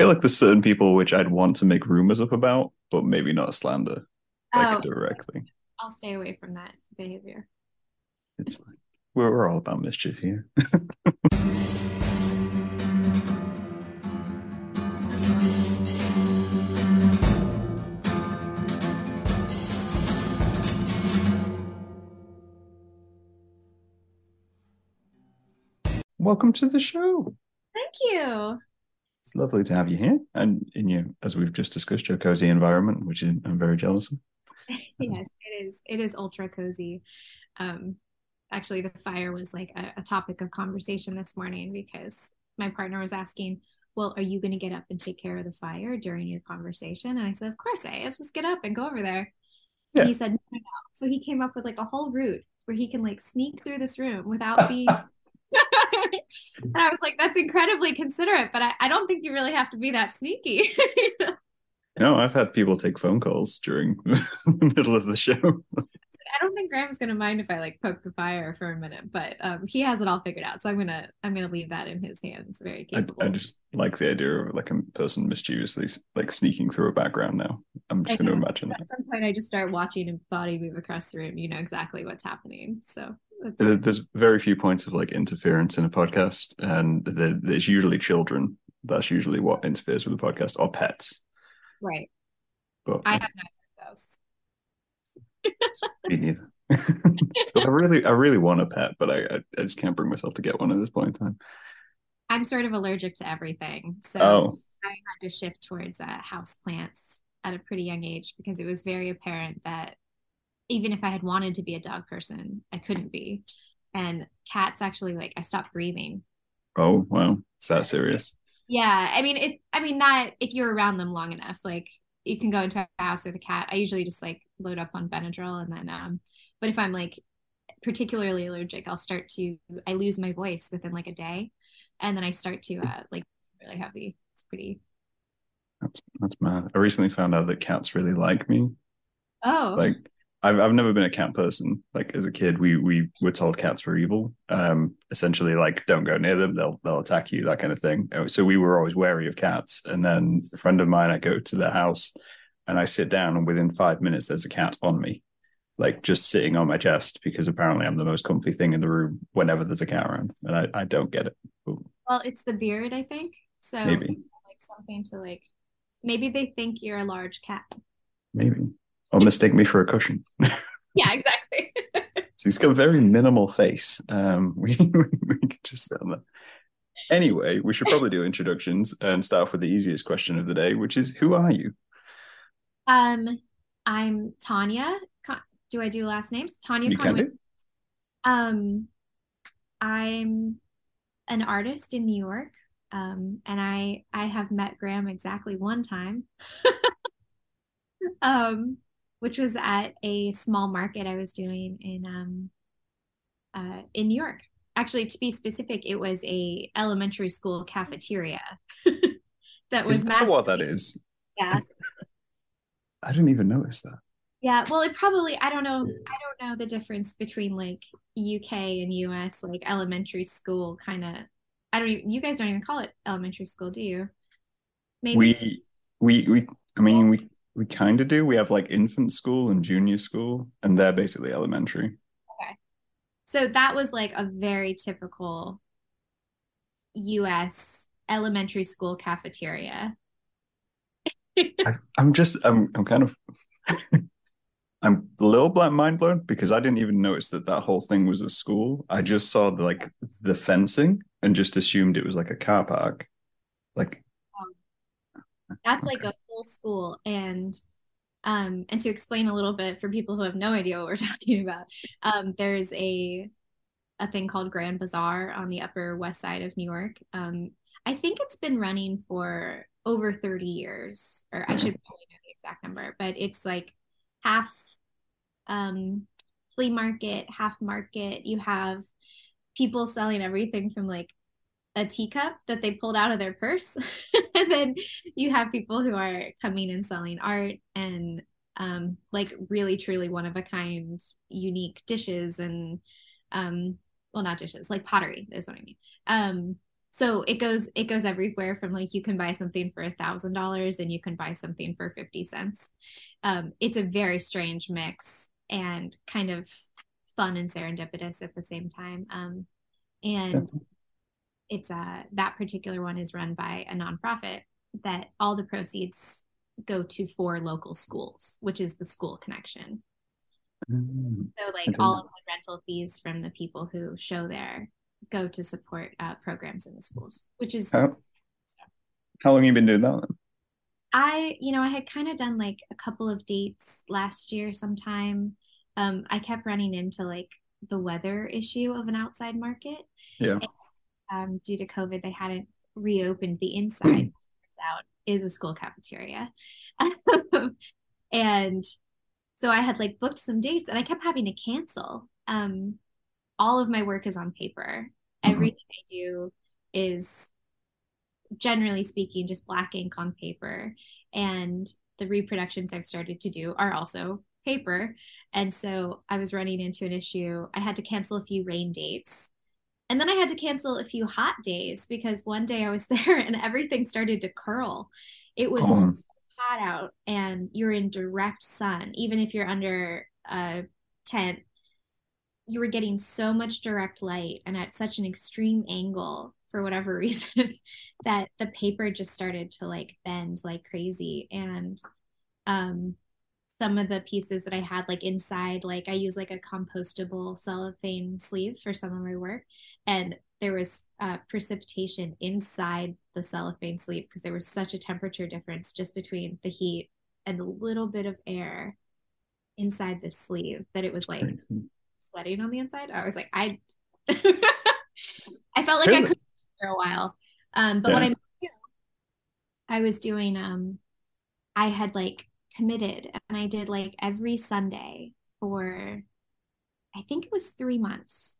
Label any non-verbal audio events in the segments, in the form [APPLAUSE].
feel like there's certain people which I'd want to make rumors up about, but maybe not slander like Oh, directly. I'll stay away from that behavior. It's fine. We're, we're all about mischief here. [LAUGHS] Welcome to the show. Thank you. It's lovely to have you here, and in your, as we've just discussed, your cozy environment, which is, I'm very jealous of. [LAUGHS] yes, it is. It is ultra cozy. Um, actually, the fire was like a, a topic of conversation this morning because my partner was asking, "Well, are you going to get up and take care of the fire during your conversation?" And I said, "Of course I. Just get up and go over there." Yeah. And he said, "No, no, no." So he came up with like a whole route where he can like sneak through this room without [LAUGHS] being. [LAUGHS] and I was like, "That's incredibly considerate, but I, I don't think you really have to be that sneaky." [LAUGHS] You know, I've had people take phone calls during [LAUGHS] the middle of the show. I don't think Graham's gonna mind if I like poke the fire for a minute, but um, he has it all figured out. So I'm gonna I'm gonna leave that in his hands. Very I, capable. I just like the idea of like a person mischievously like sneaking through a background now. I'm just I going to know. imagine that. At some point, I just start watching a body move across the room. You know exactly what's happening. So that's There- There's very few points of like interference in a podcast, and there- there's usually children. That's usually what interferes with the podcast, or pets. right. But I have neither of those. me neither. [LAUGHS] But I really, I really want a pet, but I, I, I just can't bring myself to get one at this point in time. I'm sort of allergic to everything, so Oh, I had to shift towards uh, house plants at a pretty young age because it was very apparent that even if I had wanted to be a dog person, I couldn't be. And cats actually like I stopped breathing oh, wow, it's that serious. Yeah, I mean it's I mean not if you're around them long enough. Like you can go into a house with a cat. I usually just like load up on Benadryl and then um but if I'm like particularly allergic, I'll start to I lose my voice within like a day and then I start to uh like really heavy. It's pretty That's that's mad. I recently found out that cats really like me. Oh. Like I've I've never been a cat person. Like as a kid, we we were told cats were evil. Um, essentially, like don't go near them; they'll they'll attack you, that kind of thing. Uh, So we were always wary of cats. And then a friend of mine, I go to their house, and I sit down, and within five minutes, there's a cat on me, like just sitting on my chest because apparently I'm the most comfy thing in the room whenever there's a cat around, and I I don't get it. But well, it's the beard, I think. So maybe like something to like maybe they think you're a large cat. maybe or mistake me for a cushion. [LAUGHS] Yeah, exactly. [LAUGHS] So he's got a very minimal face. Um, [LAUGHS] we, we could just say that. Anyway, we should probably do introductions and start off with the easiest question of the day, which is who are you? um I'm Tanya. Con- do I do last names? Tanya You Conway. Um, I'm an artist in New York, um, and I I have met Graham exactly one time, um, which was at a small market I was doing in um, uh, in New York. Actually, to be specific, it was a elementary school cafeteria that was Is that what that is? Yeah, [LAUGHS] I didn't even notice that. Yeah, well, it probably, I don't know, I don't know the difference between like UK and US, like elementary school kind of. I don't even, you guys don't even call it elementary school, do you? Maybe. We we we I mean we we kind of do. We have like infant school and junior school, and they're basically elementary. Okay. So that was like a very typical US elementary school cafeteria. [LAUGHS] I, I'm just I'm I'm kind of [LAUGHS] I'm a little blank mind blown because I didn't even notice that that whole thing was a school. I just saw the like the fencing and just assumed it was like a car park. Like That's like a full school and um and to explain a little bit for people who have no idea what we're [LAUGHS] talking about, um there's a a thing called Grand Bazaar on the Upper West Side of New York. Um I think it's been running for over 30 years, or I should probably know the exact number, but it's like half um flea market, half market. You have people selling everything from like a teacup that they pulled out of their purse. [LAUGHS] and then you have people who are coming and selling art and um, like really truly one of a kind unique dishes and um, well not dishes like pottery is what I mean. Um, so it goes it goes everywhere from like you can buy something for a thousand dollars and you can buy something for 50 cents um, it's a very strange mix and kind of fun and serendipitous at the same time um, and it's uh that particular one is run by a nonprofit that all the proceeds go to four local schools which is the school connection mm, so like all of the rental fees from the people who show there go to support uh, programs in the schools, which is how, how long you been doing that? Then? I, you know, I had kind of done like a couple of dates last year sometime. Um, I kept running into like the weather issue of an outside market. Yeah. And, um, due to COVID, they hadn't reopened the inside. [CLEARS THROAT] out is a school cafeteria, [LAUGHS] and so I had like booked some dates, and I kept having to cancel. Um, all of my work is on paper. Mm-hmm. Everything I do is generally speaking just black ink on paper and the reproductions I've started to do are also paper. And so I was running into an issue. I had to cancel a few rain dates. And then I had to cancel a few hot days because one day I was [LAUGHS] there and everything started to curl. It was oh. hot out and you're in direct sun, even if you're under a tent you were getting so much direct light and at such an extreme angle for whatever [LAUGHS] reason that the paper just started to like bend like crazy and um some of the pieces that I had like inside like I use like a compostable cellophane sleeve for some of my work and there was uh, precipitation inside the cellophane sleeve because there was such a temperature difference just between the heat and a little bit of air inside the sleeve that it was like sweating on the inside. I was like, I [LAUGHS] I felt like really? I could for a while. Um, but yeah. what I I was doing um I had like committed and I did like every Sunday for I think it was three months.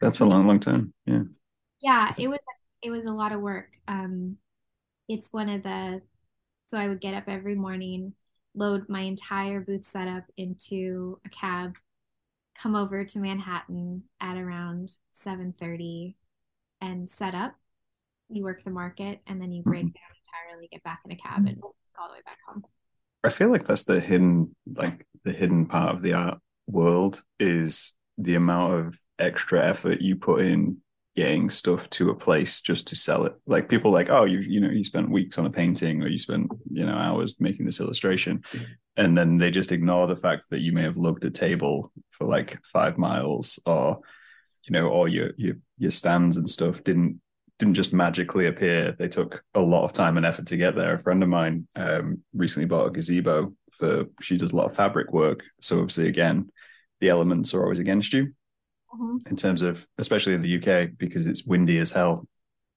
That's a long, long time. Yeah. Yeah, it was it was a lot of work. Um it's one of the so I would get up every morning load my entire booth setup into a cab, come over to Manhattan at around 7:30 and set up. You work the market and then you break mm-hmm. down entirely, get back in a cab and all the way back home. I feel like that's the hidden like the hidden part of the art world is the amount of extra effort you put in getting stuff to a place just to sell it. Like people like, oh, you you know, you spent weeks on a painting or you spent, you know, hours making this illustration. And then they just ignore the fact that you may have lugged a table for like five miles or, you know, or your your your stands and stuff didn't didn't just magically appear. They took a lot of time and effort to get there. A friend of mine um, recently bought a gazebo for she does a lot of fabric work. So obviously again, the elements are always against you mm-hmm. in terms of, especially in the UK, because it's windy as hell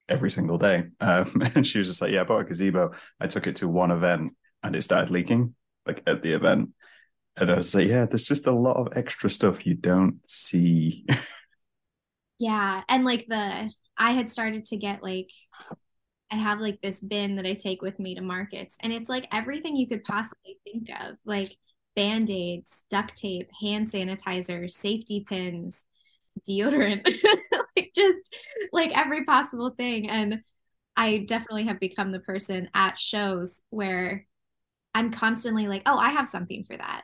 every single day. Um, [LAUGHS] and she was just like, "Yeah, I bought a gazebo. I took it to one event and it started leaking, like at the event." And I was like, "Yeah, there's just a lot of extra stuff you don't see." [LAUGHS] yeah, and like the I had started to get like I have like this bin that I take with me to markets, and it's like everything you could possibly think of, like band aids, duct tape, hand sanitizer, safety pins, deodorant, [LAUGHS] like just like every possible thing. And I definitely have become the person at shows where I'm constantly like, oh, I have something for that.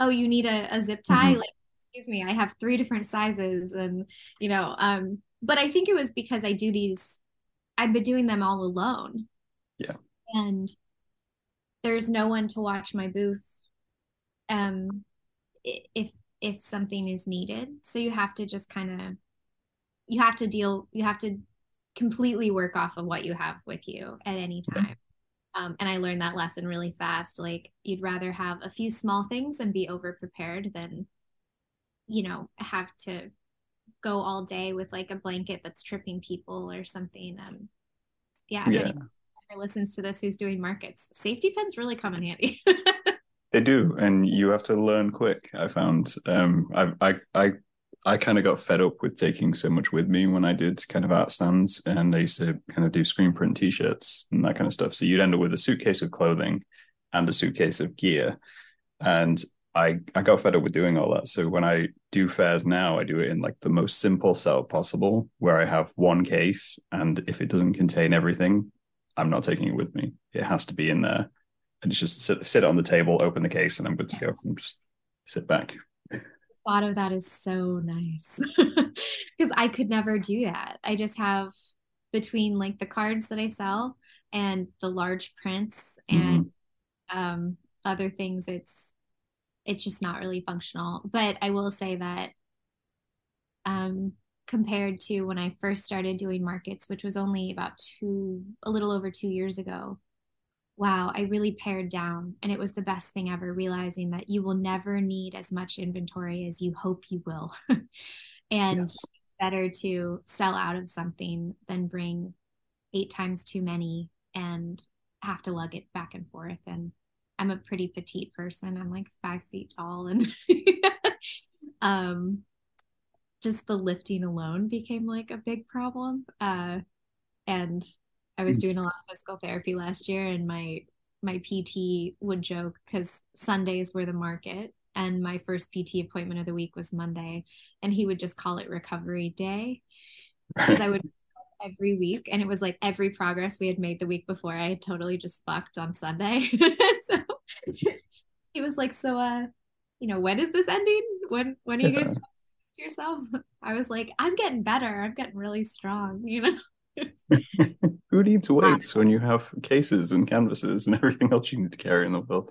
Oh, you need a, a zip tie? Mm-hmm. Like, excuse me, I have three different sizes. And, you know, um, but I think it was because I do these, I've been doing them all alone. Yeah. And there's no one to watch my booth. Um, if if something is needed. So you have to just kind of you have to deal you have to completely work off of what you have with you at any time. Um, and I learned that lesson really fast. Like you'd rather have a few small things and be over prepared than, you know, have to go all day with like a blanket that's tripping people or something. Um, yeah, yeah. listens to this who's doing markets, safety pins really come in handy. [LAUGHS] They do, and you have to learn quick. I found um, I I I I kind of got fed up with taking so much with me when I did kind of art stands, and I used to kind of do screen print T-shirts and that kind of stuff. So you'd end up with a suitcase of clothing and a suitcase of gear, and I I got fed up with doing all that. So when I do fairs now, I do it in like the most simple setup possible, where I have one case, and if it doesn't contain everything, I'm not taking it with me. It has to be in there, and it's just sit sit on the table, open the case, and I'm good to go. And just sit back. thought of that is so nice [LAUGHS] because I could never do that. I just have between like the cards that I sell and the large prints and mm-hmm. um, other things. It's it's just not really functional. But I will say that um, compared to when I first started doing markets, which was only about two, a little over two years ago, wow, I really pared down. And it was the best thing ever, realizing that you will never need as much inventory as you hope you will. [LAUGHS] and yes. better to sell out of something than bring eight times too many and have to lug it back and forth. And I'm a pretty petite person. I'm like five feet tall and [LAUGHS] um just the lifting alone became like a big problem. Uh and I was hmm. doing a lot of physical therapy last year and my my PT would joke because Sundays were the market and my first PT appointment of the week was Monday and he would just call it recovery day [LAUGHS] because I would every week and it was like every progress we had made the week before I had totally just fucked on Sunday. [LAUGHS] so [LAUGHS] he was like, So uh, you know, when is this ending? When when are you gonna [LAUGHS] yourself? I was like, I'm getting better. I'm getting really strong, [LAUGHS] you know. Who needs weights when you have cases and canvases and everything else you need to carry in the world?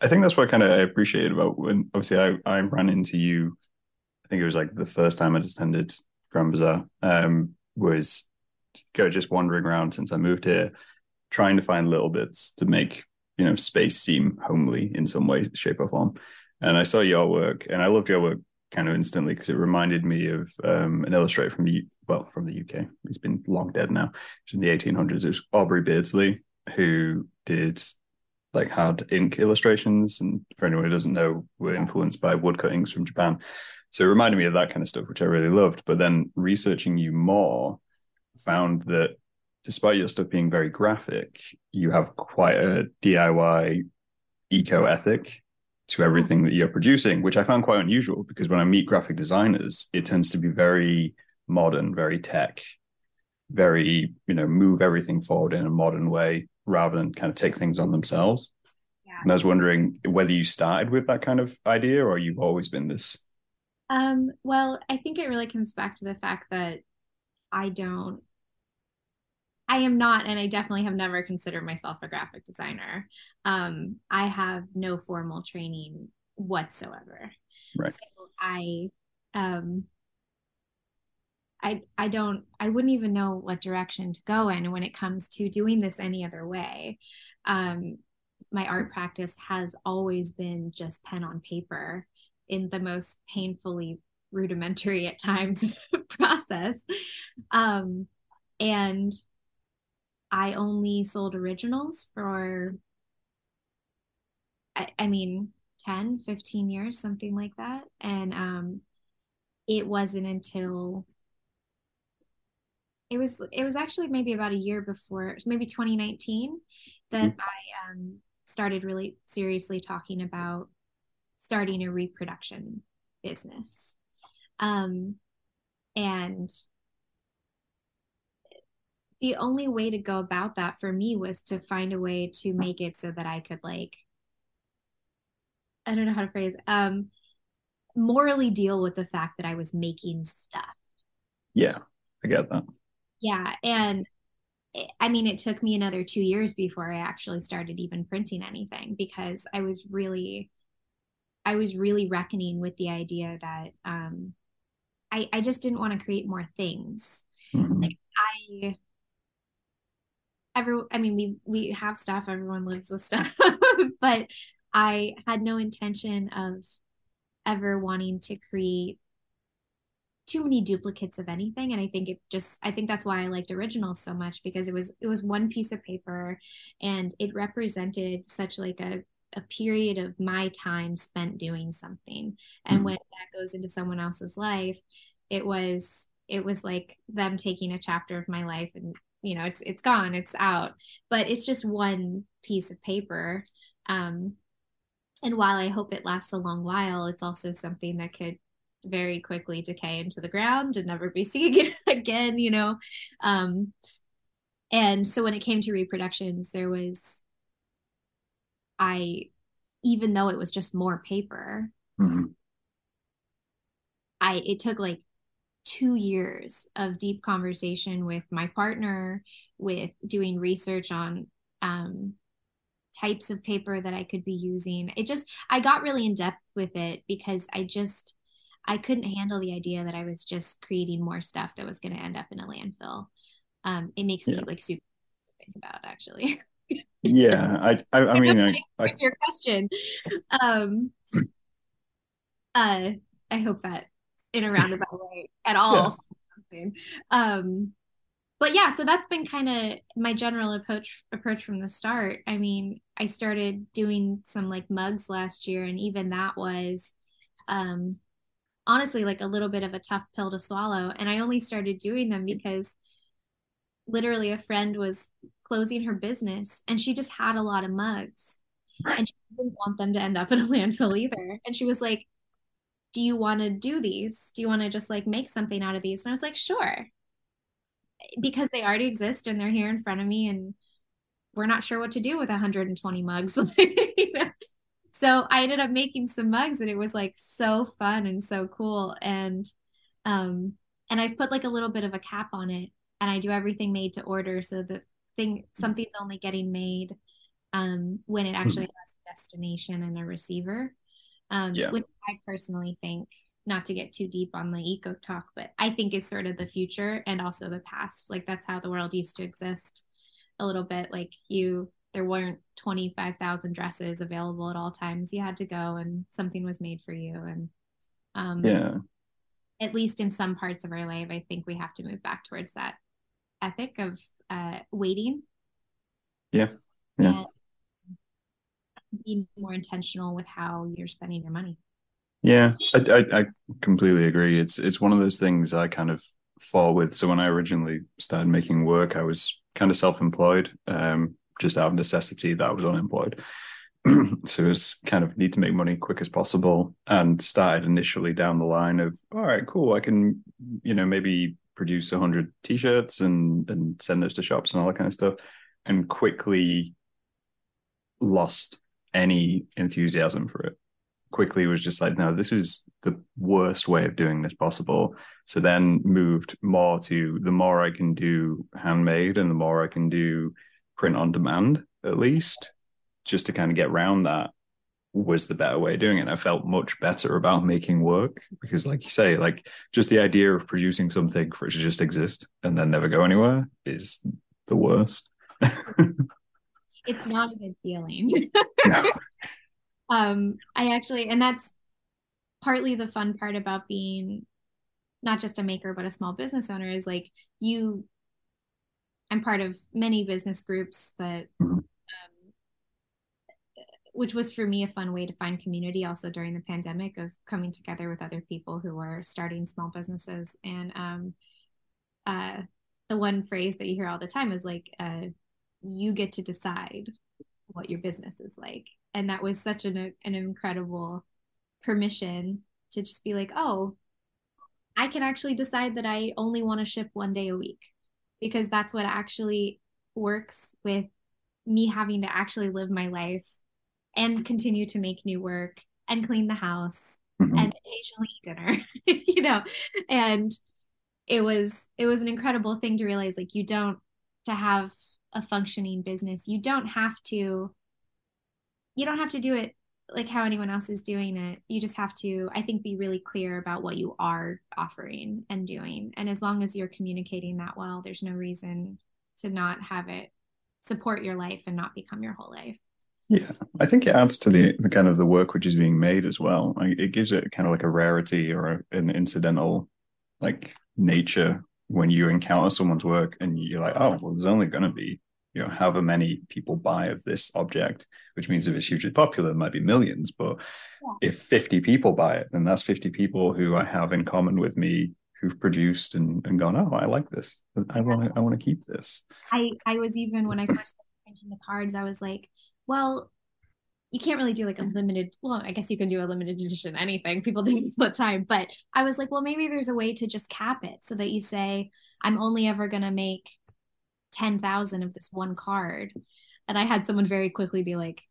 I think that's what kind of I appreciate about when obviously I, I ran into you. I think it was like the first time I attended Grand Bazaar um, was go just wandering around since I moved here, trying to find little bits to make you know space seem homely in some way, shape, or form. And I saw your work, and I loved your work kind of instantly because it reminded me of um, an illustrator from the well from the UK. He's been long dead now. It's in the 1800s. It was Aubrey Beardsley who did like hard ink illustrations, and for anyone who doesn't know, were influenced by woodcuttings from Japan. So it reminded me of that kind of stuff, which I really loved. But then researching you more, found that despite your stuff being very graphic, you have quite a DIY eco ethic to everything that you're producing, which I found quite unusual because when I meet graphic designers, it tends to be very modern, very tech, very, you know, move everything forward in a modern way rather than kind of take things on themselves. Yeah. And I was wondering whether you started with that kind of idea or you've always been this. Um, well, I think it really comes back to the fact that I don't I am not, and I definitely have never considered myself a graphic designer. Um, I have no formal training whatsoever. Right. So I, um, I, I don't, I wouldn't even know what direction to go in when it comes to doing this any other way. Um, my art practice has always been just pen on paper in the most painfully rudimentary at times [LAUGHS] process. Um, and I only sold originals for, I, I mean, 10, 15 years, something like that. And um, it wasn't until it was it was actually maybe about a year before maybe 2019 that mm-hmm. i um, started really seriously talking about starting a reproduction business um, and the only way to go about that for me was to find a way to make it so that I could like I don't know how to phrase um morally deal with the fact that I was making stuff. Yeah, I get that. Yeah, and I mean it took me another 2 years before I actually started even printing anything because I was really I was really reckoning with the idea that um I I just didn't want to create more things. Mm-hmm. Like I every I mean we we have stuff, everyone lives with stuff, [LAUGHS] but I had no intention of ever wanting to create too many duplicates of anything and i think it just i think that's why i liked originals so much because it was it was one piece of paper and it represented such like a a period of my time spent doing something and mm-hmm. when that goes into someone else's life it was it was like them taking a chapter of my life and you know it's it's gone it's out but it's just one piece of paper um and while I hope it lasts a long while, it's also something that could very quickly decay into the ground and never be [LAUGHS] seen again, you know. Um, and so when it came to reproductions, there was, I, even though it was just more paper, mm-hmm. I, it took like two years of deep conversation with my partner, with doing research on um, types of paper that I could be using. It just, I got really in depth with it because I just, I couldn't handle the idea that I was just creating more stuff that was going to end up in a landfill. Um, it makes yeah. me like super to think about actually. yeah, I, I, I [LAUGHS] mean, I, I, your question. Um, uh, I hope that in a roundabout [LAUGHS] way at all. Yeah. Um, but yeah, so that's been kind of my general approach approach from the start. I mean, I started doing some like mugs last year, and even that was um, honestly like a little bit of a tough pill to swallow. And I only started doing them because literally a friend was closing her business and she just had a lot of mugs and she didn't want them to end up in a landfill either. And she was like, Do you want to do these? Do you want to just like make something out of these? And I was like, Sure. Because they already exist and they're here in front of me and we're not sure what to do with 120 mugs. [LAUGHS] so I ended up making some mugs and it was like so fun and so cool. And um and I've put like a little bit of a cap on it and I do everything made to order so that thing something's only getting made um when it actually mm-hmm. has a destination and a receiver. Um yeah. which I personally think not to get too deep on the eco talk, but I think is sort of the future and also the past. Like that's how the world used to exist a little bit. Like you there weren't 25,000 dresses available at all times. You had to go and something was made for you. And um, yeah, at least in some parts of our life, I think we have to move back towards that ethic of uh, waiting. Yeah. Yeah. Being more intentional with how you're spending your money. Yeah, I, I, I completely agree. It's it's one of those things I kind of fall with. So when I originally started making work, I was kind of self-employed. Um, just out of necessity that I was unemployed. [CLEARS THROAT] so it was kind of need to make money quick as possible and started initially down the line of all right cool i can you know maybe produce 100 t-shirts and and send those to shops and all that kind of stuff and quickly lost any enthusiasm for it quickly was just like no this is the worst way of doing this possible so then moved more to the more i can do handmade and the more i can do print on demand at least just to kind of get around that was the better way of doing it. I felt much better about making work because, like you say, like just the idea of producing something for it to just exist and then never go anywhere is the worst. [LAUGHS] it's not a good feeling. [LAUGHS] no. Um, I actually, and that's partly the fun part about being not just a maker but a small business owner is like you I'm part of many business groups that, mm-hmm. um, which was for me a fun way to find community also during the pandemic of coming together with other people who are starting small businesses. And um, uh, the one phrase that you hear all the time is like, uh, you get to decide what your business is like. And that was such an, an incredible permission to just be like, oh, I can actually decide that I only want to ship one day a week because that's what actually works with me having to actually live my life and continue to make new work and clean the house mm-hmm. and occasionally eat dinner [LAUGHS] you know and it was it was an incredible thing to realize like you don't to have a functioning business you don't have to you don't have to do it like how anyone else is doing it. You just have to, I think, be really clear about what you are offering and doing. And as long as you're communicating that well, there's no reason to not have it support your life and not become your whole life. Yeah, I think it adds to the the kind of the work which is being made as well. It gives it kind of like a rarity or a, an incidental like nature when you encounter someone's work and you're like, oh, well, there's only going to be you know however many people buy of this object which means if it's hugely popular it might be millions but yeah. if 50 people buy it then that's 50 people who i have in common with me who've produced and, and gone oh i like this. I want to i want to keep this. I i was even when i first printing the cards i was like well you can't really do like a limited well i guess you can do a limited edition anything. People do it all the time. But i was like well maybe there's a way to just cap it so that you say i'm only ever going to make 10,000 of this one card and i had someone very quickly be like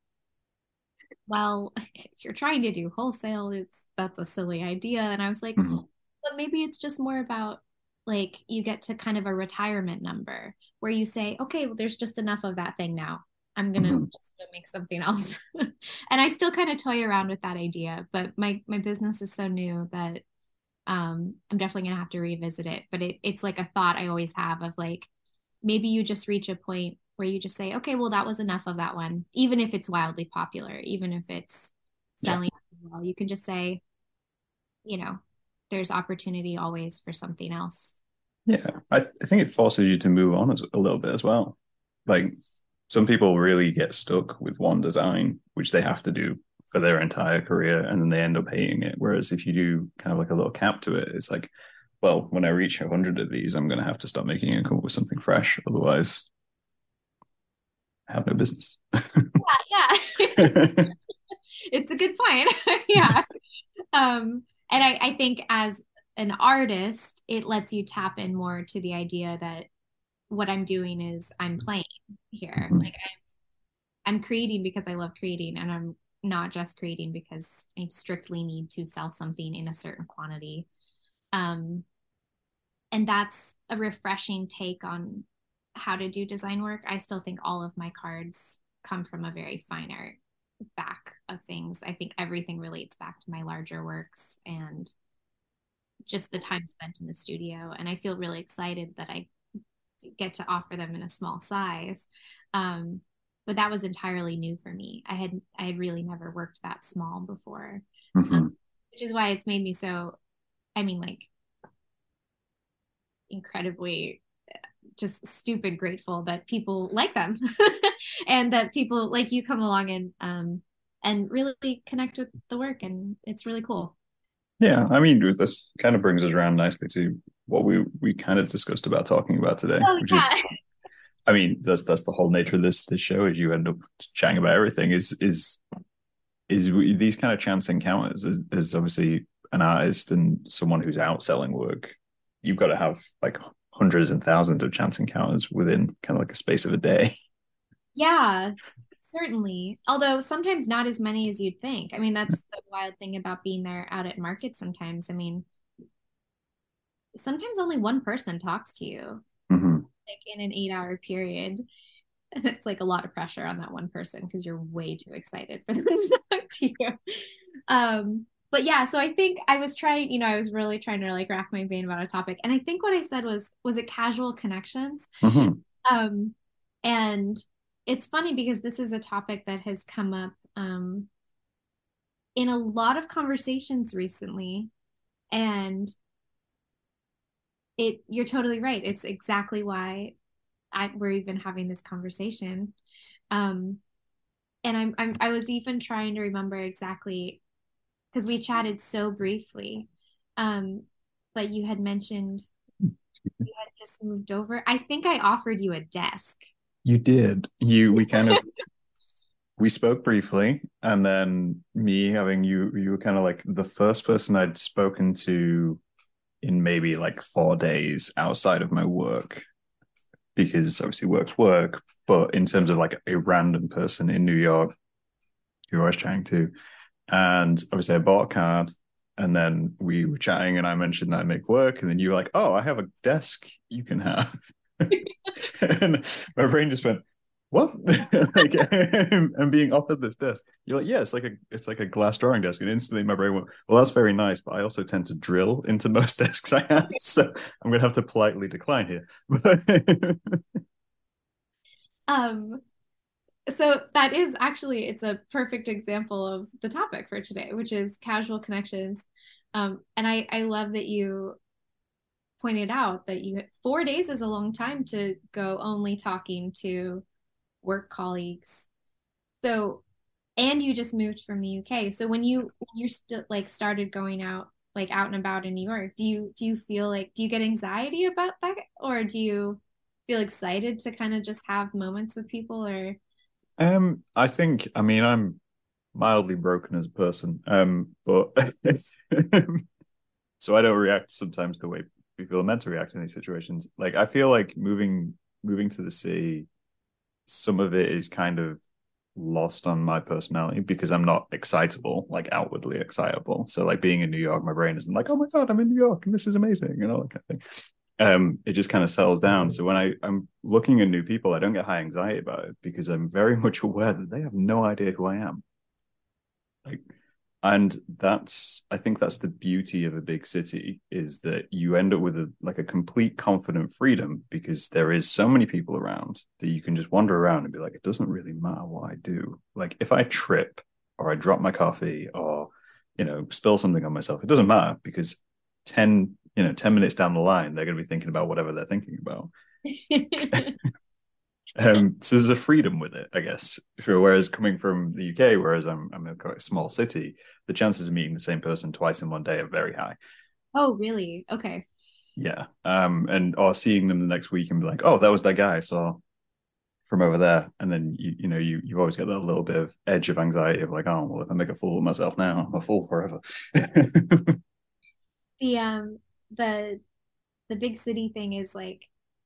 well [LAUGHS] if you're trying to do wholesale it's that's a silly idea and i was like mm-hmm. but maybe it's just more about like you get to kind of a retirement number where you say okay well, there's just enough of that thing now I'm gonna mm-hmm. make something else. [LAUGHS] and I still kind of toy around with that idea, but my my business is so new that um I'm definitely gonna have to revisit it. But it, it's like a thought I always have of like maybe you just reach a point where you just say, okay, well that was enough of that one, even if it's wildly popular, even if it's selling yeah. well, you can just say, you know, there's opportunity always for something else. Yeah, I, I think it forces you to move on a little bit as well. Like some people really get stuck with one design, which they have to do for their entire career, and then they end up hating it. Whereas if you do kind of like a little cap to it, it's like, well, when I reach a hundred of these, I'm going to have to start making it come up with something fresh. Otherwise, I have no business. yeah, yeah. [LAUGHS] it's a good point. [LAUGHS] yeah. Um, and I, I think as an artist, it lets you tap in more to the idea that what I'm doing is I'm playing here. Mm-hmm. Like I'm, I'm creating because I love creating, and I'm not just creating because I strictly need to sell something in a certain quantity. Um, and that's a refreshing take on how to do design work. I still think all of my cards come from a very fine art back of things. I think everything relates back to my larger works and just the time spent in the studio. And I feel really excited that I get to offer them in a small size. Um, but that was entirely new for me. I had I had really never worked that small before, mm-hmm. um, which is why it's made me so. I mean, like incredibly just stupid grateful that people like them [LAUGHS] and that people like you come along and um and really connect with the work and it's really cool yeah i mean this kind of brings us around nicely to what we we kind of discussed about talking about today, oh, which yeah. is, I mean, that's that's the whole nature of this this show. Is you end up chatting about everything. Is is is these kind of chance encounters? Is, is obviously an artist and someone who's out selling work. You've got to have like hundreds and thousands of chance encounters within kind of like a space of a day. Yeah, certainly. Although sometimes not as many as you'd think. I mean, that's the wild thing about being there out at market sometimes. I mean, sometimes only one person talks to you mm-hmm. like in an eight hour period [LAUGHS] and it's like a lot of pressure on that one person because you're way too excited for them to [LAUGHS] talk to you um but yeah so i think i was trying you know i was really trying to like rack my brain about a topic. And i think what i said was was it casual connections? Mm-hmm. um and it's funny because this is a topic that has come up um in a lot of conversations recently. And it you're totally right. It's exactly why I, we're even having this conversation. Um and I'm, I'm i was even trying to remember exactly because we chatted so briefly um but you had mentioned you had just moved over. I think i offered you a desk. You did. You we kind of [LAUGHS] we spoke briefly and then me having you you were kind of like the first person i'd spoken to in maybe like four days outside of my work because obviously work's work but in terms of like a random person in new york who i was chatting to and obviously i bought a card and then we were chatting and i mentioned that i make work and then you were like oh i have a desk you can have [LAUGHS] and my brain just went what? [LAUGHS] like, I'm being offered this desk. You're like, yeah, it's like a it's like a glass drawing desk. And instantly my brain went, well, that's very nice, but I also tend to drill into most [LAUGHS] desks I have. So I'm gonna have to politely decline here. um so that is actually it's a perfect example of the topic for today, which is casual connections. Um, and I, I love that you pointed out that you four days is a long time to go only talking to work colleagues. So, and you just moved from the UK. So when you when you still like started going out like out and about in New York, do you do you feel like do you get anxiety about that or do you feel excited to kind of just have moments with people or um I think I mean I'm mildly broken as a person. Um, but [LAUGHS] so I don't react sometimes the way people are meant to react in these situations. Like I feel like moving moving to the sea, some of it is kind of lost on my personality because I'm not excitable, like outwardly excitable. So like being in New York, my brain isn't like, oh my god, I'm in New York and this is amazing and all that kind of thing. Um, it just kind of settles down. So when I, I'm looking at new people, I don't get high anxiety about it because I'm very [LAUGHS] much aware that they have no idea who I am. Like and that's i think that's the beauty of a big city is that you end up with a like a complete confident freedom because there is so many people around that you can just wander around and be like it doesn't really matter what i do like if i trip or i drop my coffee or you know spill something on myself it doesn't matter because 10 you know 10 minutes down the line they're going to be thinking about whatever they're thinking about [LAUGHS] um, so there's a freedom with it, I guess. Whereas coming from the UK, whereas I'm I'm in a quite small city, the chances of meeting the same person twice in one day are very high. Oh, really? Okay. Yeah. Um, and or seeing them the next week and be like, oh, that was that guy I saw from over there. And then you you know, you you always get that little bit of edge of anxiety of like, oh, well, if I make a fool of myself now, I'm a fool forever. [LAUGHS] the um the the big city thing is like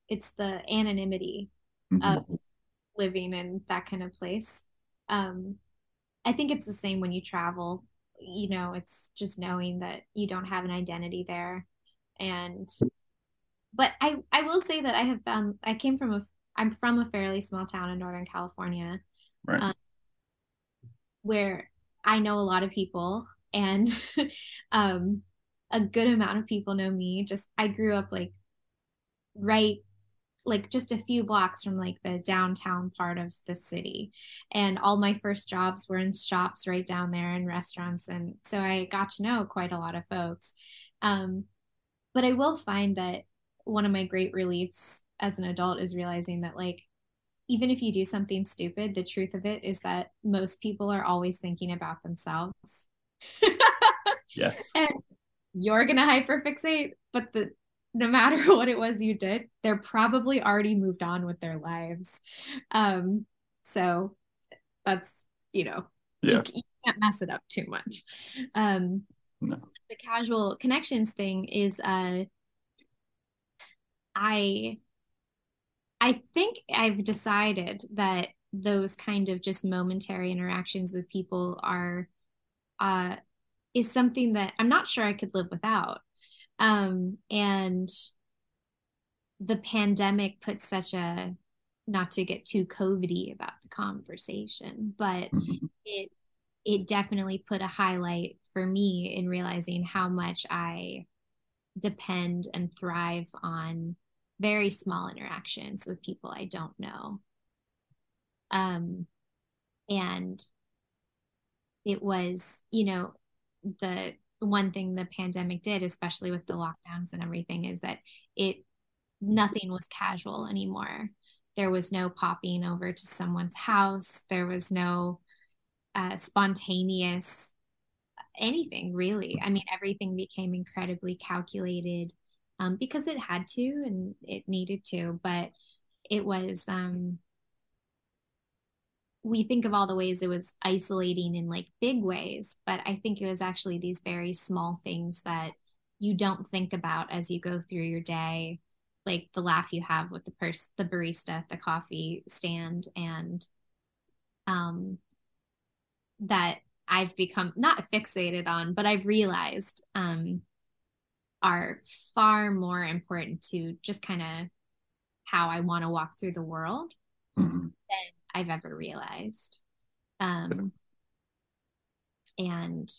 it's the anonymity mm-hmm. of living in that kind of place. Um, I think it's the same when you travel. You know, it's just knowing that you don't have an identity there. And, but I, I will say that I have found, I came from a, I'm from a fairly small town in Northern California. Right. Um, where I know a lot of people and [LAUGHS] um, a good amount of people know me. Just I grew up like right like just a few blocks from like the downtown part of the city. And all my first jobs were in shops right down there and restaurants. And so i got to know quite a lot of folks. Um, but i will find that one of my great reliefs as an adult is realizing that like even if you do something stupid the truth of it is that most people are always thinking about themselves. [LAUGHS] Yes. And you're gonna hyperfixate but the no matter [LAUGHS] what it was you did, they're probably already moved on with their lives. Um, so that's, you know, yeah. you, you can't mess it up too much. Um, no. The casual connections thing is, uh, I, I think I've decided that those kind of just momentary interactions with people are, uh, is something that I'm not sure I could live without. Um, and the pandemic put such a not to get too COVIDy about the conversation, but mm-hmm. it it definitely put a highlight for me in realizing how much I depend and thrive on very small interactions with people I don't know. Um, and it was, you know, the one thing the pandemic did, especially with the lockdowns and everything, is that it nothing was casual anymore. There was no popping over to someone's house. There was no uh, spontaneous anything really. I mean, everything became incredibly calculated um, because it had to and it needed to. But it was um, we think of all the ways it was isolating in like big ways, but I think it was actually these very small things that you don't think about as you go through your day, like the laugh you have with the person, the barista at the coffee stand, and um, that I've become not fixated on, but I've realized um, are far more important to just kind of how I want to walk through the world mm-hmm. than I've ever realized. Um, and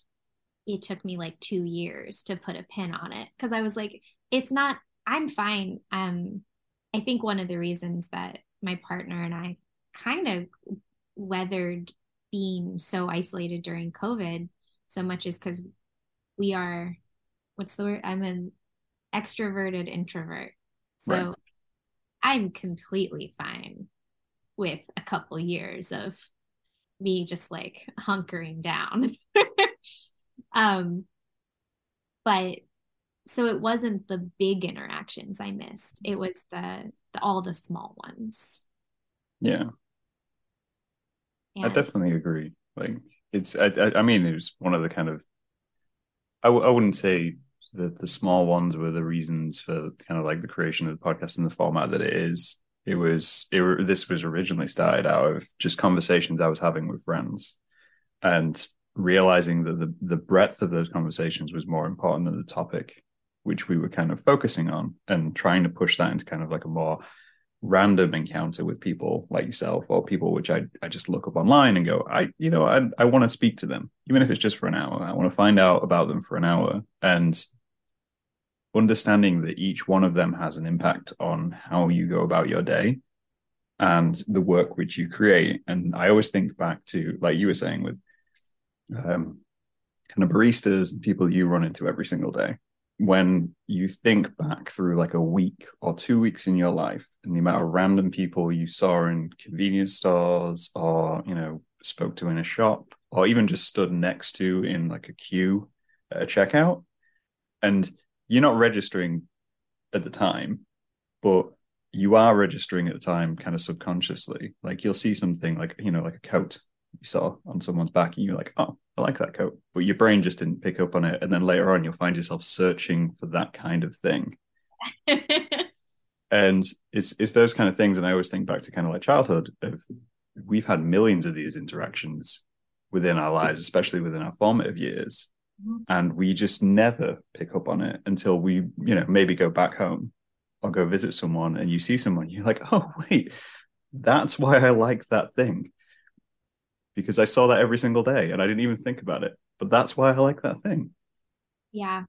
it took me like two years to put a pin on it because I was like, it's not, I'm fine. Um, I think one of the reasons that my partner and I kind of weathered being so isolated during COVID so much is because we are, what's the word? I'm an extroverted introvert. So right. I'm completely fine with a couple years of me just like hunkering down. [LAUGHS] um, but so it wasn't the big interactions I missed. It was the, the all the small ones. Yeah. And, I definitely agree. Like it's I, I mean it was one of the kind of I w- I wouldn't say that the small ones were the reasons for kind of like the creation of the podcast and the format that it is. It was it this was originally started out of just conversations I was having with friends, and realizing that the the breadth of those conversations was more important than the topic, which we were kind of focusing on, and trying to push that into kind of like a more random encounter with people like yourself or people which I, I just look up online and go i you know i, I want to speak to them even if it's just for an hour. I want to find out about them for an hour. And understanding that each one of them has an impact on how you go about your day and the work which you create. And i always think back to like you were saying with um, kind of baristas and people you run into every single day. When you think back through like a week or two weeks in your life and the amount of random people you saw in convenience stores or you know spoke to in a shop or even just stood next to in like a queue at a checkout and you're not registering at the time but you are registering at the time kind of subconsciously like you'll see something like you know like a coat you saw on someone's back and you're like oh I like that coat, but your brain just didn't pick up on it. And then later on, you'll find yourself searching for that kind of thing. [LAUGHS] and it's it's those kind of things. And I always think back to kind of like childhood. Of, we've had millions of these interactions within our lives, especially within our formative years. And we just never pick up on it until we, you know, maybe go back home or go visit someone, and you see someone, you're like, oh wait, that's why I like that thing because I saw that every single day and I didn't even think about it. But that's why I like that thing. Yeah.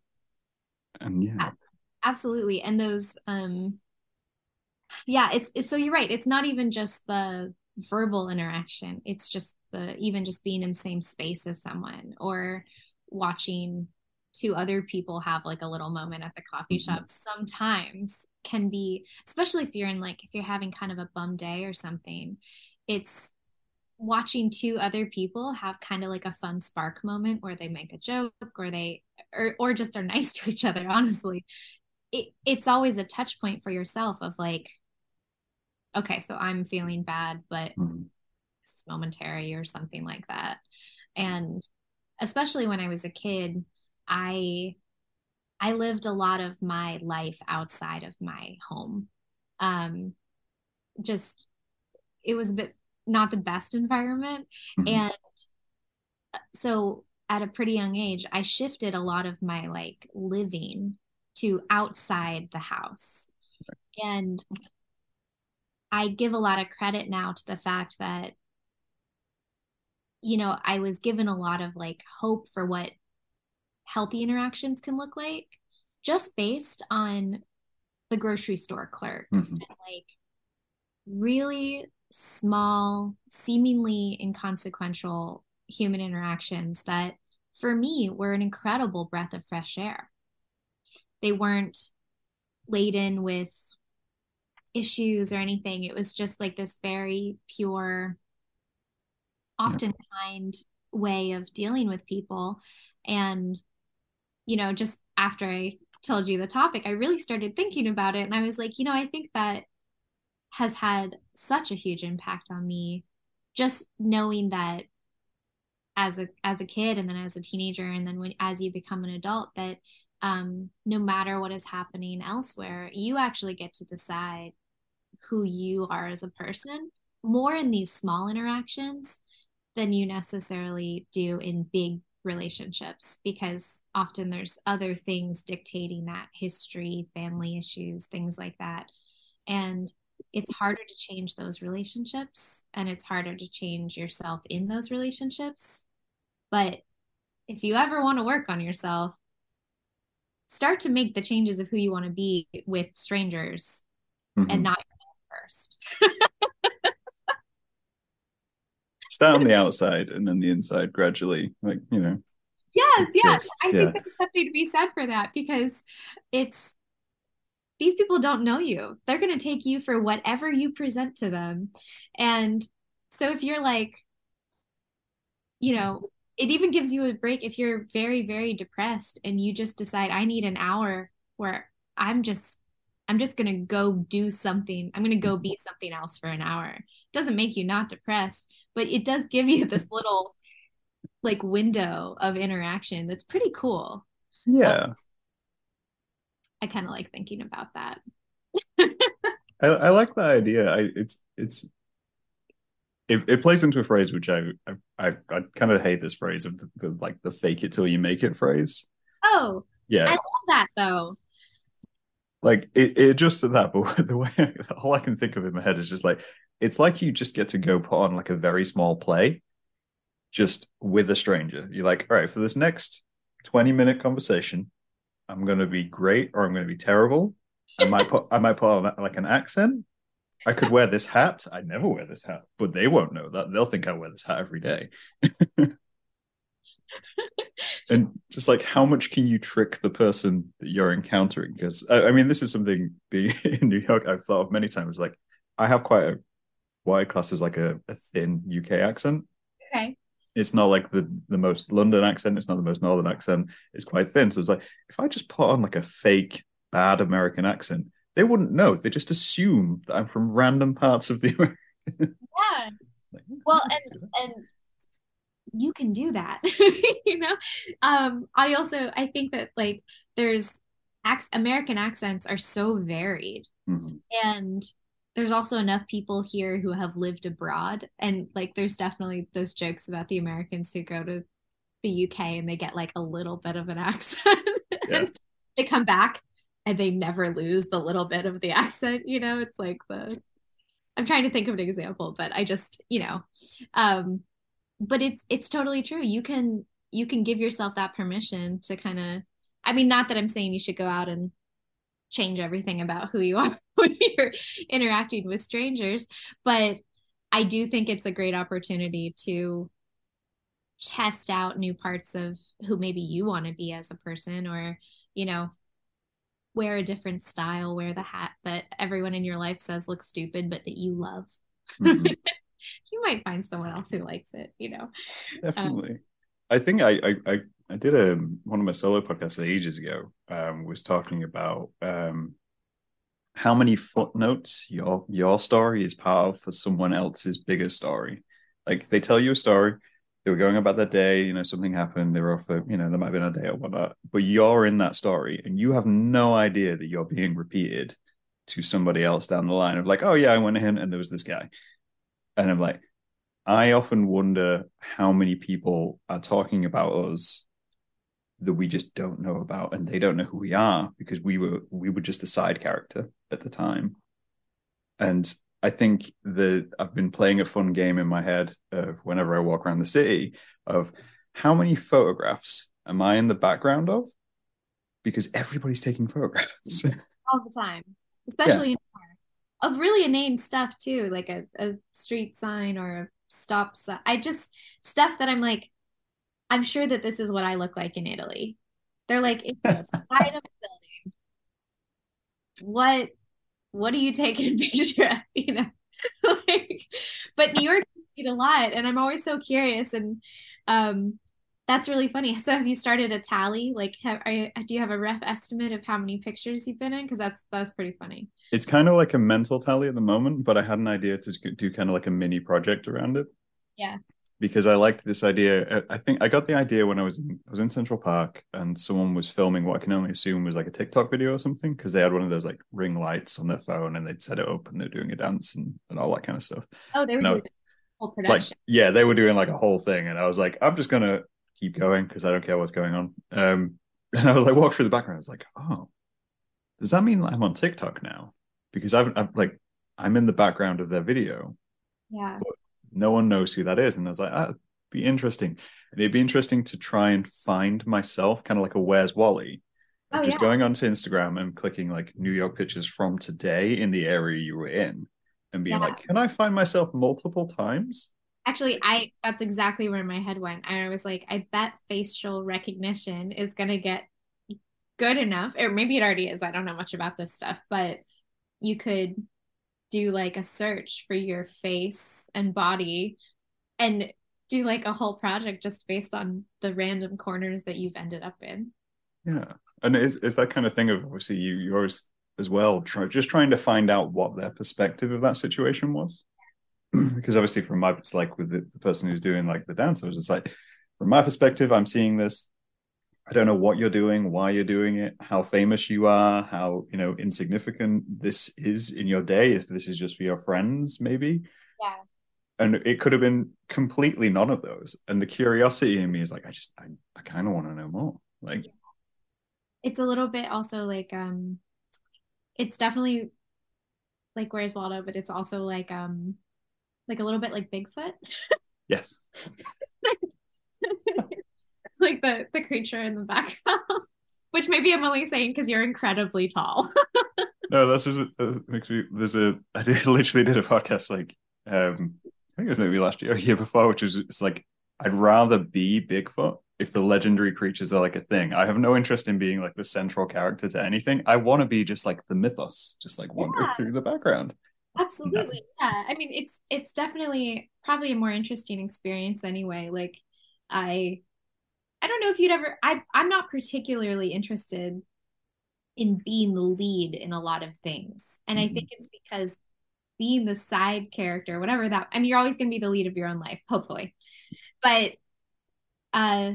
And yeah. Absolutely. And those um yeah, it's, it's so you're right. It's not even just the verbal interaction. It's just the even just being in the same space as someone or watching two other people have like a little moment at the coffee mm-hmm. shop sometimes can be especially if you're in like if you're having kind of a bum day or something it's watching two other people have kind of like a fun spark moment where they make a joke or they or, or just are [LAUGHS] nice to each other honestly it, it's always a touch point for yourself of like okay so i'm feeling bad but mm-hmm. it's momentary or something like that and especially when i was a kid i i lived a lot of my life outside of my home. Um just it was a bit not the best environment. Mm-hmm. and so at a pretty young age i shifted a lot of my like living to outside the house. And i give a lot of credit now to the fact that you know i was given a lot of like hope for what healthy interactions can look like just based on the grocery store clerk mm-hmm. and, like really small, seemingly inconsequential human interactions that for me were an incredible breath of fresh air. They weren't laden with issues or anything. It was just like this very pure, often kind way of dealing with people. And, you know, just after I told you the topic, I really started thinking about it. And I was like, you know, I think that has had such a huge impact on me just knowing that as a as a kid and then as a teenager and then when as you become an adult that um, no matter what is happening elsewhere you actually get to decide who you are as a person more in these small interactions than you necessarily do in big relationships because often there's other things dictating that history family issues things like that and it's harder to change those relationships and it's harder to change yourself in those relationships. But if you ever want to work on yourself, start to make the changes of who you want to be with strangers mm-hmm. and not first. [LAUGHS] Start on the outside and then the inside gradually, like, you know. Yes, yes. Just, I yeah. think there's something to be said for that because it's these people don't know you. They're going to take you for whatever you present to them. And so if you're like, you know, it even gives you a break if you're very, very depressed and you just decide, I need an hour where I'm just, I'm just going to go do something. I'm going to go be something else for an hour. It doesn't make you not depressed, but it does give you this [LAUGHS] little like window of interaction that's pretty cool. Yeah. Um, I kind of like thinking about that. [LAUGHS] I, I like the idea. I it's it's it, it plays into a phrase which I I I, I kind of hate this phrase of the, the, like the fake it till you make it phrase. Oh, yeah, I love that though. Like it, it just that, [LAUGHS] but the way all I can think of in my head is just like it's like you just get to go put on like a very small play, just with a stranger. You're like, all right, for this next twenty minute conversation, I'm going to be great or I'm going to be terrible. I might put I might put on like an accent. I could wear this hat. I never wear this hat, but they won't know that. They'll think I wear this hat every day. [LAUGHS] and just like how much can you trick the person that you're encountering? Because I, I, mean, this is something being [LAUGHS] in New York I've thought of many times. Like I have quite a wide class as like a, a thin UK accent. Okay. It's not like the the most London accent. It's not the most Northern accent. It's quite thin. So it's like if I just put on like a fake bad American accent, they wouldn't know. They just assume that I'm from random parts of the. Yeah. [LAUGHS] like, well, [LAUGHS] and and you can do that. [LAUGHS] you know, um, I also I think that like there's American accents are so varied, mm-hmm. and there's also enough people here who have lived abroad, and like there's definitely those jokes about the Americans who go to the UK and they get like a little bit of an [LAUGHS] accent. Yeah. they come back and they never lose the little bit of the accent you know it's like the i'm trying to think of an example but i just you know um but it's it's totally true you can you can give yourself that permission to kind of i mean not that i'm saying you should go out and change everything about who you are [LAUGHS] when you're interacting with strangers but i do think it's a great opportunity to test out new parts of who maybe you want to be as a person or you know wear a different style, wear the hat that everyone in your life says looks stupid, but that you love. Mm-hmm. [LAUGHS] you might find someone else who likes it, you know. Definitely. Um, I think I, I I did a one of my solo podcasts ages ago. Um, was talking about um, how many footnotes your your story is part of for someone else's bigger story. Like they tell you a story, they were going about their day, you know, something happened, they were off you know, there might have been a day or whatnot, but you're in that story and you have no idea that you're being repeated to somebody else down the line of like, oh yeah, I went in and there was this guy. And I'm like, I often wonder how many people are talking about us that we just don't know about and they don't know who we are because we were we were just a side character at the time. And I think that I've been playing a fun game in my head of whenever I walk around the city of how many photographs am I in the background of? Because everybody's taking photographs all the time, [LAUGHS] especially yeah. Of really inane stuff too, like a, a street sign or a stop sign. I just stuff that I'm like, I'm sure that this is what I look like in Italy. They're like, it's the [LAUGHS] side of a building. What what are you taking a picture of? [LAUGHS] You know, [LAUGHS] like, but New York you see it a lot, and I'm always so curious, and um, that's really funny. [LAUGHS] So, have you started a tally? Like, have, you, do you have a rough estimate of how many pictures you've been in? Because that's that's pretty funny. It's kind of like a mental tally at the moment, but I had an idea to do kind of like a mini project around it. Yeah because I liked this idea. I think I got the idea when I was in, I was in Central Park and someone was filming what I can only assume was like a TikTok video or something because they had one of those like ring lights on their phone and they'd set it up and they're doing a dance and, and all that kind of stuff. Oh, they were production. Like, yeah, they were doing like a whole thing, and I was like, I'm just gonna keep going because I don't care what's going on. Um, [LAUGHS] and I was like, walk through the background. I was like, oh, does that mean I'm on TikTok now? Because I've, I've like I'm in the background of their video. Yeah. No one knows who that is. And I was like, that'd be interesting. And it'd be interesting to try and find myself, kind of like a Where's Wally. Oh, just yeah. going onto Instagram and clicking like New York pictures from today in the area you were in and being yeah. like, can I find myself multiple times? Actually, I that's exactly where my head went. I was like, I bet facial recognition is gonna get good enough, or maybe it already is. I don't know much about this stuff, but you could do like a search for your face and body and do like a whole project just based on the random corners that you've ended up in. Yeah. And it's, it's that kind of thing of obviously you yours as well, try, just trying to find out what their perspective of that situation was. Because obviously from my it's like with the, the, person who's doing like the dance, I was just like, from my perspective, I'm seeing this. I don't know what you're doing, why you're doing it, how famous you are, how you know insignificant this is in your day. If this is just for your friends, maybe. Yeah. And it could have been completely none of those. And the curiosity in me is like, I just, I, I kind of want to know more. Like, it's a little bit also like, um, it's definitely like Where's Waldo, but it's also like, um, like a little bit like Bigfoot. yes. [LAUGHS] like the the creature in the background, [LAUGHS] which maybe I'm only saying because you're incredibly tall. no, that's just uh, makes me. There's a [LAUGHS] I did literally did a podcast like um I think it was maybe last year or year before, which is it's like I'd rather be Bigfoot if the legendary creatures are like a thing. I have no interest in being like the central character to anything. I want to be just like the mythos, just like wandering yeah. through the background. Absolutely. Yeah. I mean, it's it's definitely probably a more interesting experience anyway. Like I I don't know if you'd ever I I'm not particularly interested in being the lead in a lot of things. And mm-hmm. I think it's because being the side character, whatever that I mean, you're always gonna be the lead of your own life, hopefully. But uh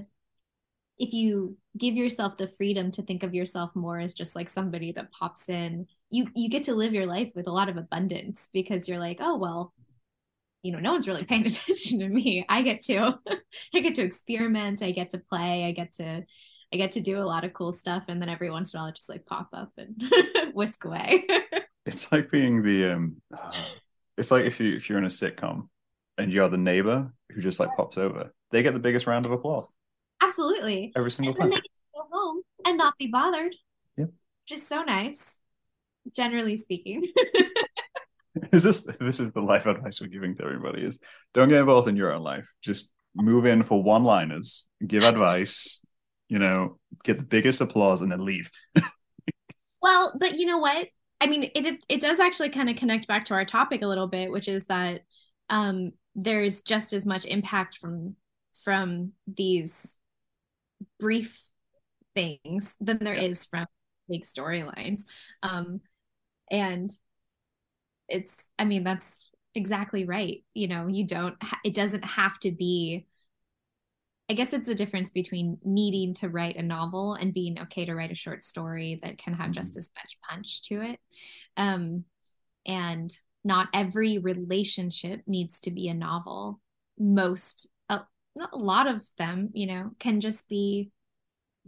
if you give yourself the freedom to think of yourself more as just like somebody that pops in, you you get to live your life with a lot of abundance because you're like, oh well, you know no one's really paying [LAUGHS] attention to me. I get to [LAUGHS] i get to experiment. I get to play. I get to i get to do a lot of cool stuff. And then every once in a while I just like pop up and [LAUGHS] whisk away. It's like being the um [SIGHS] it's like if you if you're in a sitcom and you're the neighbor who just like pops over they get the biggest round of applause absolutely. Every single time. go home and not be bothered. Yep just so nice generally speaking. [LAUGHS] Is this this is the life advice we're giving to everybody is don't get involved in your own life. Just move in for one liners give advice you know get the biggest applause and then leave. [LAUGHS] Well but you know what? I mean it, it it does actually kind of connect back to our topic a little bit which is that um there's just as much impact from from these brief things than there yeah. is from big storylines um and it's i mean that's exactly right you know you don't ha- it doesn't have to be i guess it's the difference between needing to write a novel and being okay to write a short story that can have just mm-hmm. as much punch to it um and not every relationship needs to be a novel most a, lot of them you know can just be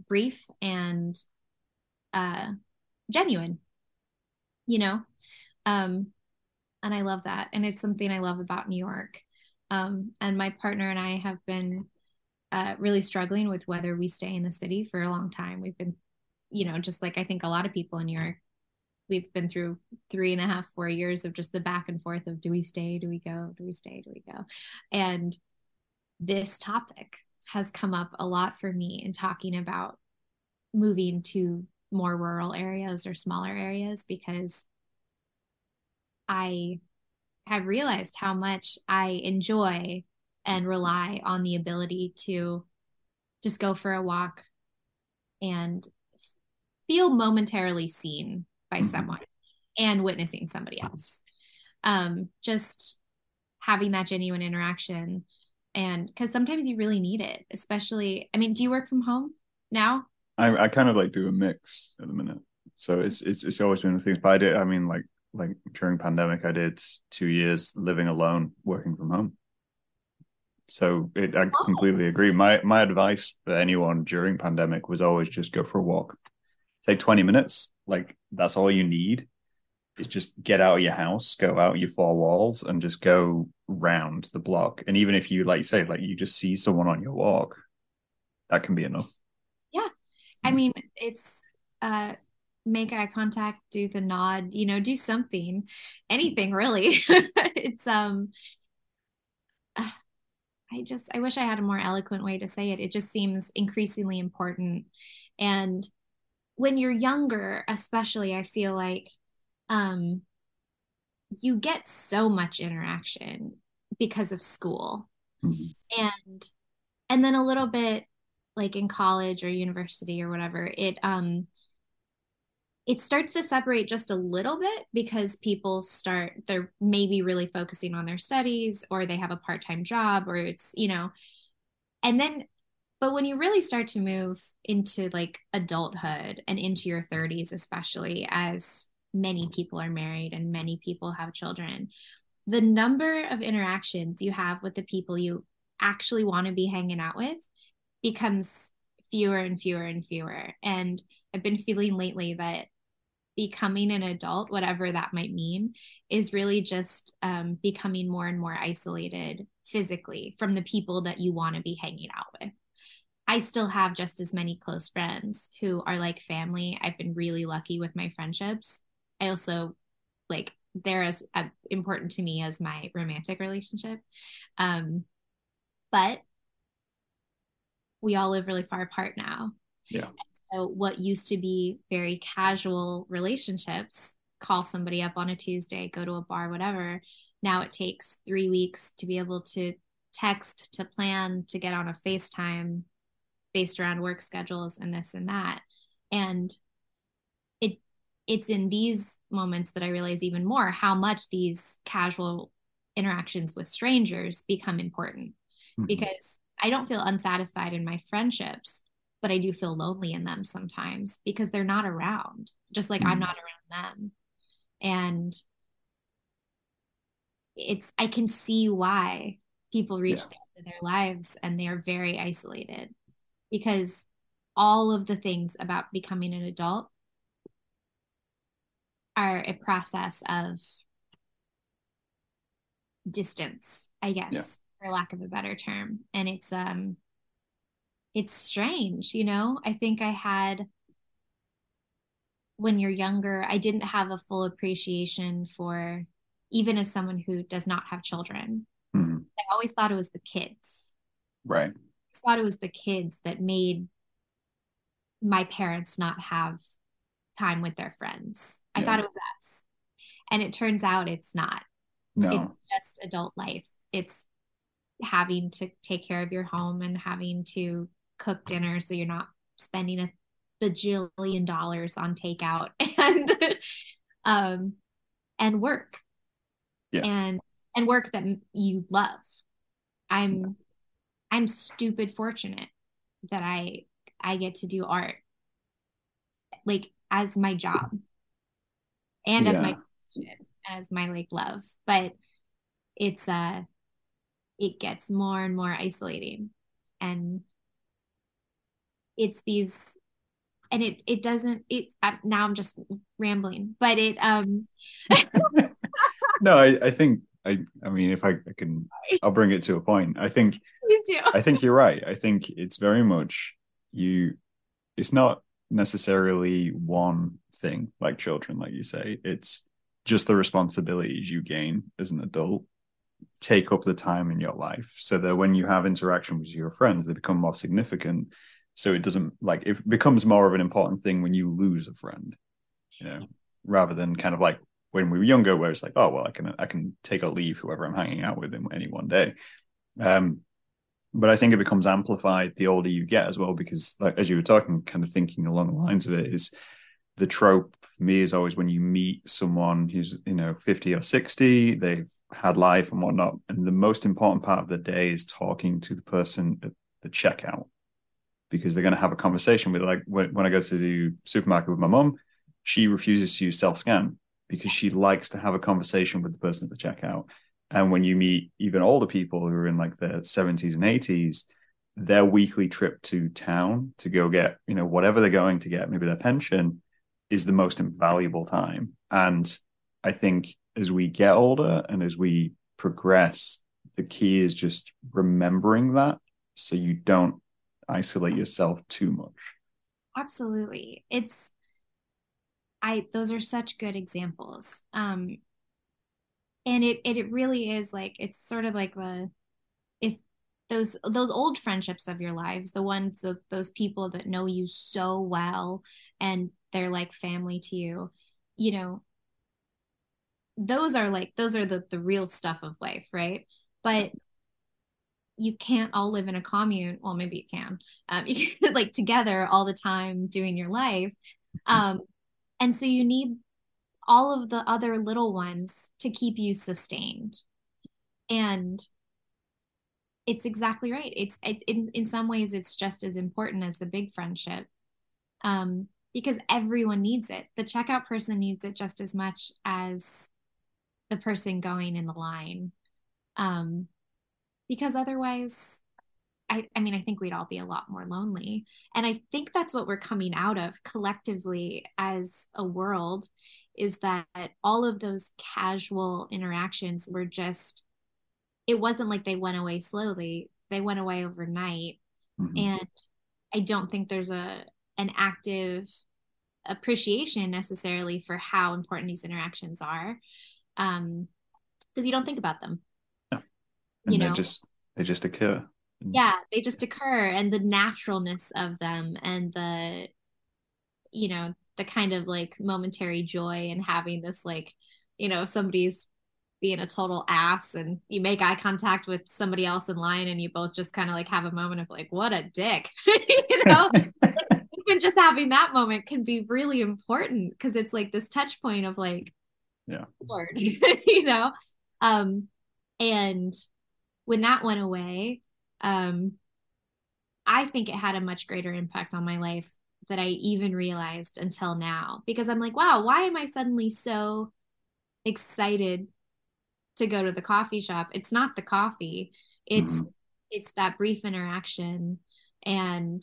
brief and uh genuine you know um and I love that. And it's something I love about New York. Um, and my partner and I have been uh, really struggling with whether we stay in the city for a long time. We've been, you know, just like I think a lot of people in New York, we've been through three and a half, four years of just the back and forth of do we stay, do we go, do we stay, do we go? And this topic has come up a lot for me in talking about moving to more rural areas or smaller areas because I have realized how much I enjoy and rely on the ability to just go for a walk and feel momentarily seen by mm-hmm. someone and witnessing somebody else. Um, just having that genuine interaction. And because sometimes you really need it, especially, I mean, do you work from home now? I, I kind of like do a mix at the minute. So it's, it's, it's always been a thing, but I did, I mean, like like during pandemic i did two years living alone working from home so it, i oh. completely agree my my advice for anyone during pandemic was always just go for a walk take 20 minutes like that's all you need is just get out of your house go out your four walls and just go round the block and even if you like say like you just see someone on your walk that can be enough yeah i mean it's uh make eye contact, do the nod, you know, do something, anything really. [LAUGHS] it's um [SIGHS] I just I wish I had a more eloquent way to say it. It just seems increasingly important. And when you're younger, especially, I feel like um you get so much interaction because of school. Mm-hmm. And and then a little bit like in college or university or whatever, it um it starts to separate just a little bit because people start they're maybe really focusing on their studies or they have a part-time job or it's you know and then but when you really start to move into like adulthood and into your 30s especially as many people are married and many people have children the number of interactions you have with the people you actually want to be hanging out with becomes fewer and fewer and fewer and i've been feeling lately that becoming an adult whatever that might mean is really just um, becoming more and more isolated physically from the people that you want to be hanging out with I still have just as many close friends who are like family. I've been really lucky with my friendships. I also like they're as uh, important to me as my romantic relationship. Um, but we all live really far apart now. Yeah. so what used to be very casual relationships, call somebody up on a Tuesday, go to a bar, whatever. Now it takes three weeks to be able to text, to plan, to get on a FaceTime, based around work schedules and this and that and it's in these moments that i realize even more how much these casual interactions with strangers become important mm-hmm. because i don't feel unsatisfied in my friendships but i do feel lonely in them sometimes because they're not around just like mm-hmm. i'm not around them and it's i can see why people reach yeah. the end of their lives and they are very isolated because all of the things about becoming an adult are a process of distance, I guess, yeah. for lack of a better term. And it's um it's strange, you know? I think I had when you're younger, I didn't have a full appreciation for even as someone who does not have children. Mm-hmm. I always thought it was the kids. Right I thought it was the kids that made my parents not have time with their friends. I thought it was us. And it turns out it's not. No. It's just adult life. It's having to take care of your home and having to cook dinner so you're not spending a bajillion dollars on takeout [LAUGHS] and um and work. Yeah. And and work that you love. I'm I'm stupid fortunate that I I get to do art like as my job and yeah. as my as my like love but it's uh it gets more and more isolating and it's these and it it doesn't it's now i'm just rambling but it um [LAUGHS] no I, I think I I mean, if I, I can, I'll bring it to a point. I think. [LAUGHS] I think you're right. I think it's very much you. It's not necessarily one thing like children, like you say. It's just the responsibilities you gain as an adult take up the time in your life so that when you have interaction with your friends they become more significant so it doesn't like it becomes more of an important thing when you lose a friend you know rather than kind of like when we were younger, where it's like, oh well, I can I can take a leave whoever I'm hanging out with in any one day. Um, but I think it becomes amplified the older you get as well, because like as you were talking, kind of thinking along the lines of it is the trope for me is always when you meet someone who's you know 50 or 60 they've had life and whatnot and the most important part of the day is talking to the person at the checkout because they're going to have a conversation with like when, when i go to the supermarket with my mom she refuses to use self-scan because she likes to have a conversation with the person at the checkout. And when you meet even older people who are in like their 70s and 80s, their weekly trip to town to go get, you know, whatever they're going to get, maybe their pension, is the most invaluable time. And I think as we get older and as we progress, the key is just remembering that so you don't isolate yourself too much. Absolutely. It's I those are such good examples. Um and it it really is like it's sort of like the if those those old friendships of your lives, the ones those people that know you so well and they're like family to you, you know, those are like those are the the real stuff of life, right? But you can't all live in a commune. Well, maybe you can, um, [LAUGHS] you like together all the time doing your life. Um, and so you need all of the other little ones to keep you sustained. And it's exactly right. It's it, in in some ways it's just as important as the big friendship. Um, because everyone needs it. The checkout person needs it just as much as the person going in the line. Um, because otherwise I, I mean, I think we'd all be a lot more lonely. And I think that's what we're coming out of collectively as a world is that all of those casual interactions were just, it wasn't like they went away slowly, they went away overnight. Mm-hmm. And I don't think there's a an active appreciation necessarily for how important these interactions are. Um, because you don't think about them. Yeah. And you know, just they just occur yeah they just occur and the naturalness of them and the you know the kind of like momentary joy in having this like you know somebody's being a total ass and you make eye contact with somebody else in line and you both just kind of like have a moment of like what a dick. [LAUGHS] You know? [LAUGHS] Even just having that moment can be really important because it's like this touch point of like yeah. Lord [LAUGHS] you know? Um and when that went away um, I think it had a much greater impact on my life that I even realized until now because I'm like, wow, why am I suddenly so excited to go to the coffee shop? It's not the coffee. It's mm-hmm. it's that brief interaction and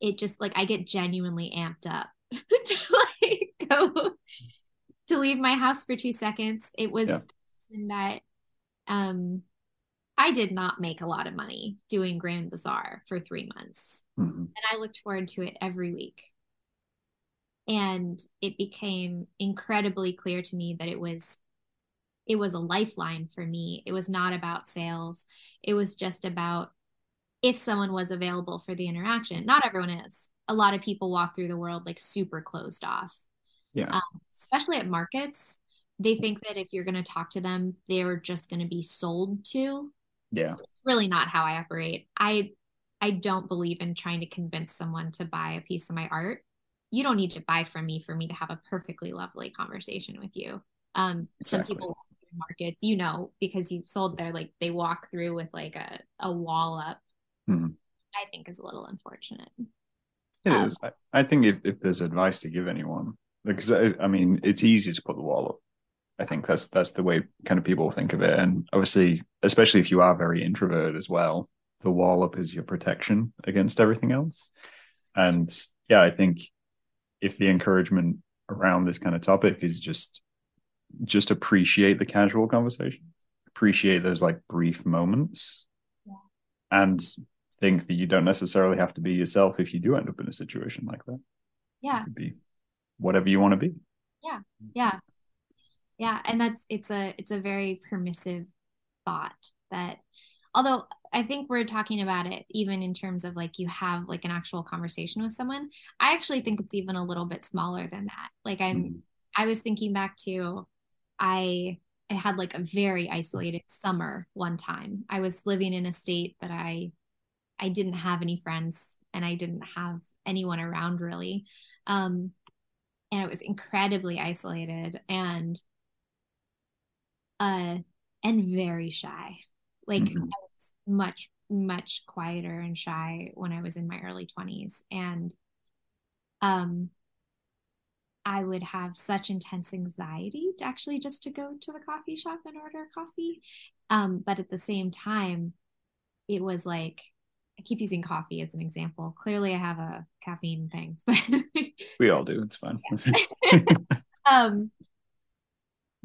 it just like I get genuinely amped up [LAUGHS] to like go to leave my house for 2 seconds. It was yeah. that um I did not make a lot of money doing Grand Bazaar for three months. Mm-hmm. And I looked forward to it every week. And it became incredibly clear to me that it was it was a lifeline for me. It was not about sales. It was just about if someone was available for the interaction. Not everyone is. A lot of people walk through the world like super closed off. Yeah. Um, especially at markets, they think that if you're going to talk to them, they're just going to be sold to yeah. It's really not how i operate. I i don't believe in trying to convince someone to buy a piece of my art. You don't need to buy from me for me to have a perfectly lovely conversation with you. Um exactly. some people markets you know because you've sold there like they walk through with like a, a wall up. Mm-hmm. i think is a little unfortunate. It um, is. I, I think if, if there's advice to give anyone because I, I mean it's easy to put the wall up I think that's that's the way kind of people think of it. And obviously, especially if you are very introverted as well, the wall up is your protection against everything else. And yeah, I think if the encouragement around this kind of topic is just just appreciate the casual conversation, appreciate those like brief moments, yeah. and think that you don't necessarily have to be yourself if you do end up in a situation like that. Yeah, be whatever you want to be. Yeah, yeah yeah and that's it's a it's a very permissive thought that although i think we're talking about it even in terms of like you have like an actual conversation with someone i actually think it's even a little bit smaller than that. Like i'm mm-hmm. i was thinking back to i i had like a very isolated summer one time. I was living in a state that i i didn't have any friends and i didn't have anyone around really. Um and it was incredibly isolated and uh, and very shy. Like mm-hmm. I was much, much quieter and shy when I was in my early 20s. And um, I would have such intense anxiety to actually just to go to the coffee shop and order coffee. Um, but at the same time, it was like I keep using coffee as an example. Clearly, I have a caffeine thing. [LAUGHS] we all do. It's fun. [LAUGHS] um,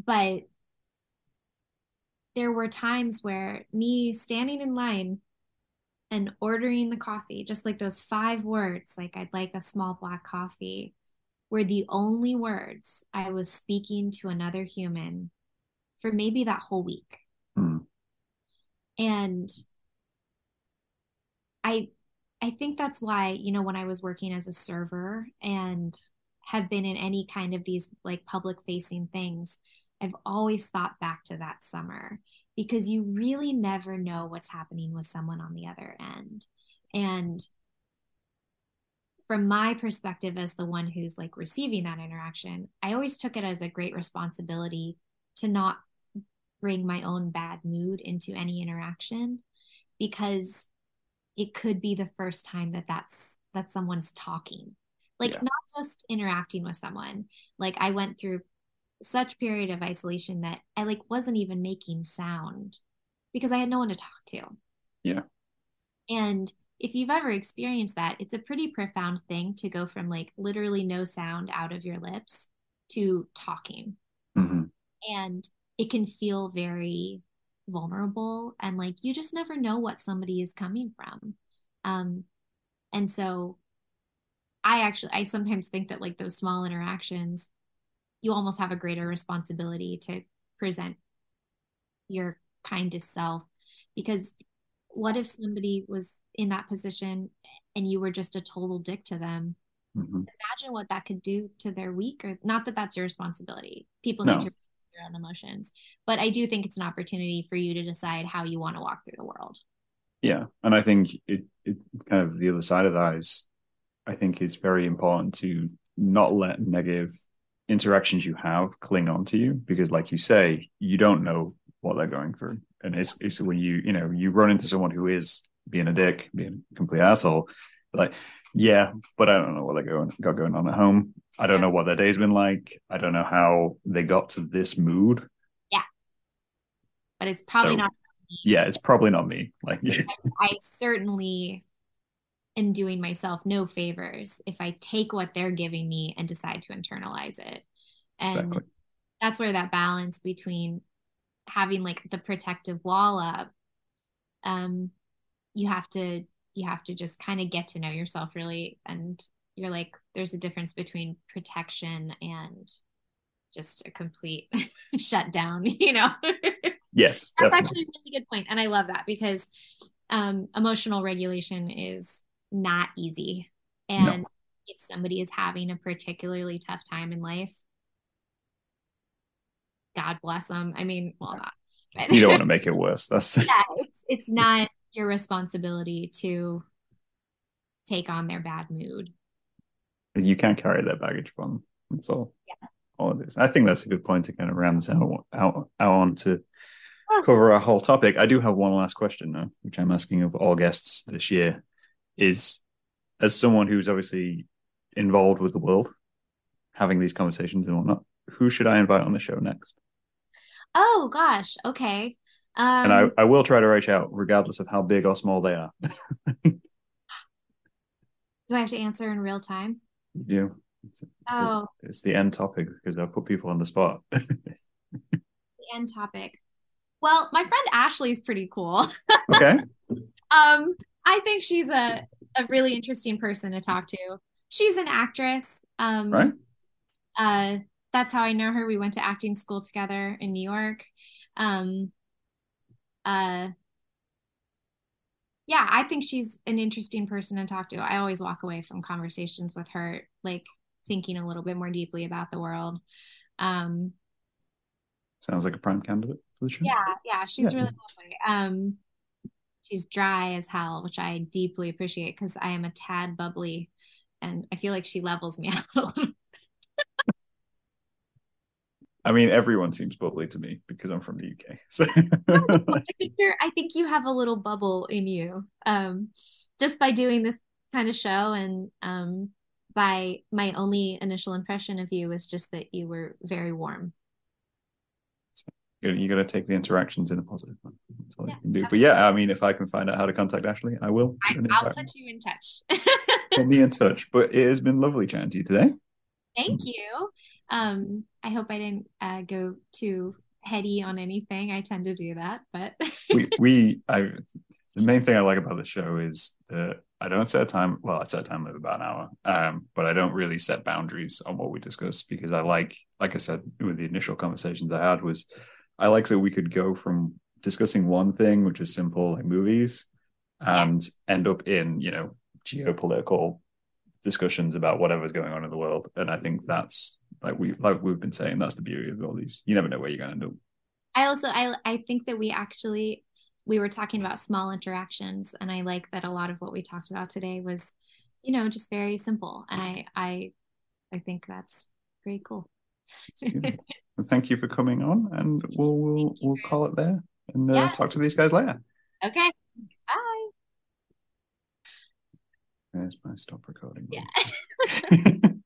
but there were times where me standing in line and ordering the coffee, just like those five words, like I'd like a small black coffee, were the only words I was speaking to another human for maybe that whole week. Mm. And I I think that's why, you know, when I was working as a server and have been in any kind of these like public facing things, I've always thought back to that summer because you really never know what's happening with someone on the other end. And from my perspective, as the one who's like receiving that interaction, I always took it as a great responsibility to not bring my own bad mood into any interaction because it could be the first time that that's that someone's talking like yeah. not just interacting with someone like i went through such period of isolation that i like wasn't even making sound because i had no one to talk to. Yeah. And if you've ever experienced that it's a pretty profound thing to go from like literally no sound out of your lips to talking. Mm-hmm. and it can feel very vulnerable and like you just never know what somebody is coming from. Um and so i actually i sometimes think that like those small interactions you almost have a greater responsibility to present your kindest self. Because what if somebody was in that position and you were just a total dick to them? Mm-hmm. imagine what that could do to their week or not that that's your responsibility. People no. need to their own emotions. But i do think it's an opportunity for you to decide how you want to walk through the world. Yeah and i think it, it kind of the other side of that is i think it's very important to not let negative interactions you have cling on to you because like you say you don't know what they're going through and it's, it's when you you know you run into someone who is being a dick being a complete asshole like yeah, but I don't know what they're going got going on at home. I don't know what their day's been like. I don't know how they got to this mood. Yeah, but it's probably so, not. Yeah, it's probably not me. Like, [LAUGHS] I, I certainly am doing myself no favors if I take what they're giving me and decide to internalize it. And exactly. that's where that balance between having like the protective wall up, um, you have to you have to just kind of get to know yourself really and you're like there's a difference between protection and just a complete [LAUGHS] shutdown [LAUGHS] you know yes that's definitely. actually a really good point and i love that because um, emotional regulation is not easy and no. if somebody is having a particularly tough time in life god bless them i mean well not you don't want to make it worse that's [LAUGHS] yeah it's, it's not your responsibility to take on their bad mood. You can't carry that baggage from. That's all. Yeah. All of this. I think that's a good point to kind of round this out, out, out on to oh. cover our whole topic. I do have one last question though, which I'm asking of all guests this year. Is as someone who's obviously involved with the world, having these conversations and whatnot, who should I invite on the show next? Oh gosh, okay. Um, and I, I will try to reach out regardless of how big or small they are. [LAUGHS] do I have to answer in real time? Yeah. It's, it's, oh. A, it's the end topic because I put people on the spot. [LAUGHS] the end topic. Well, my friend Ashley is pretty cool. okay. [LAUGHS] um, I think she's a, a really interesting person to talk to. She's an actress. Um, right. Uh, that's how I know her. We went to acting school together in New York. Um, uh yeah i think she's an interesting person to talk to i always walk away from conversations with her like thinking a little bit more deeply about the world um sounds like a prime candidate for the show yeah yeah she's yeah. really lovely um she's dry as hell which i deeply appreciate because i am a tad bubbly and i feel like she levels me [LAUGHS] out I mean, everyone seems bubbly to me because I'm from the UK. So [LAUGHS] I think you're, I think you have a little bubble in you, um, just by doing this kind of show, and um, by my only initial impression of you was just that you were very warm. You got to take the interactions in a positive one. That's all yeah, you can do. Absolutely. But yeah, I mean, if I can find out how to contact Ashley, I will. I, will put you in touch. put me in touch. [LAUGHS] But it has been lovely chatting to you today. Thank you. Um, I hope I didn't uh, go too heady on anything. I tend to do that, but [LAUGHS] we, we, I, the main thing I like about the show is that I don't set a time. Well, I set a time of about an hour, um, but I don't really set boundaries on what we discuss because I like, like I said, with the initial conversations I had was, I like that we could go from discussing one thing, which is simple, like movies, and yeah. end up in you know geopolitical discussions about whatever's going on in the world. And I think that's like we like we've been saying, that's the beauty of all these. You never know where you're going to end up. I also I I think that we actually we were talking about small interactions, and I like that a lot of what we talked about today was, you know, just very simple. And I I I think that's very cool. [LAUGHS] thank you for coming on, and we'll we'll, we'll call it there and uh, Yeah. talk to these guys later. Okay. Bye. There's my stop recording. Yeah. [LAUGHS] [LAUGHS]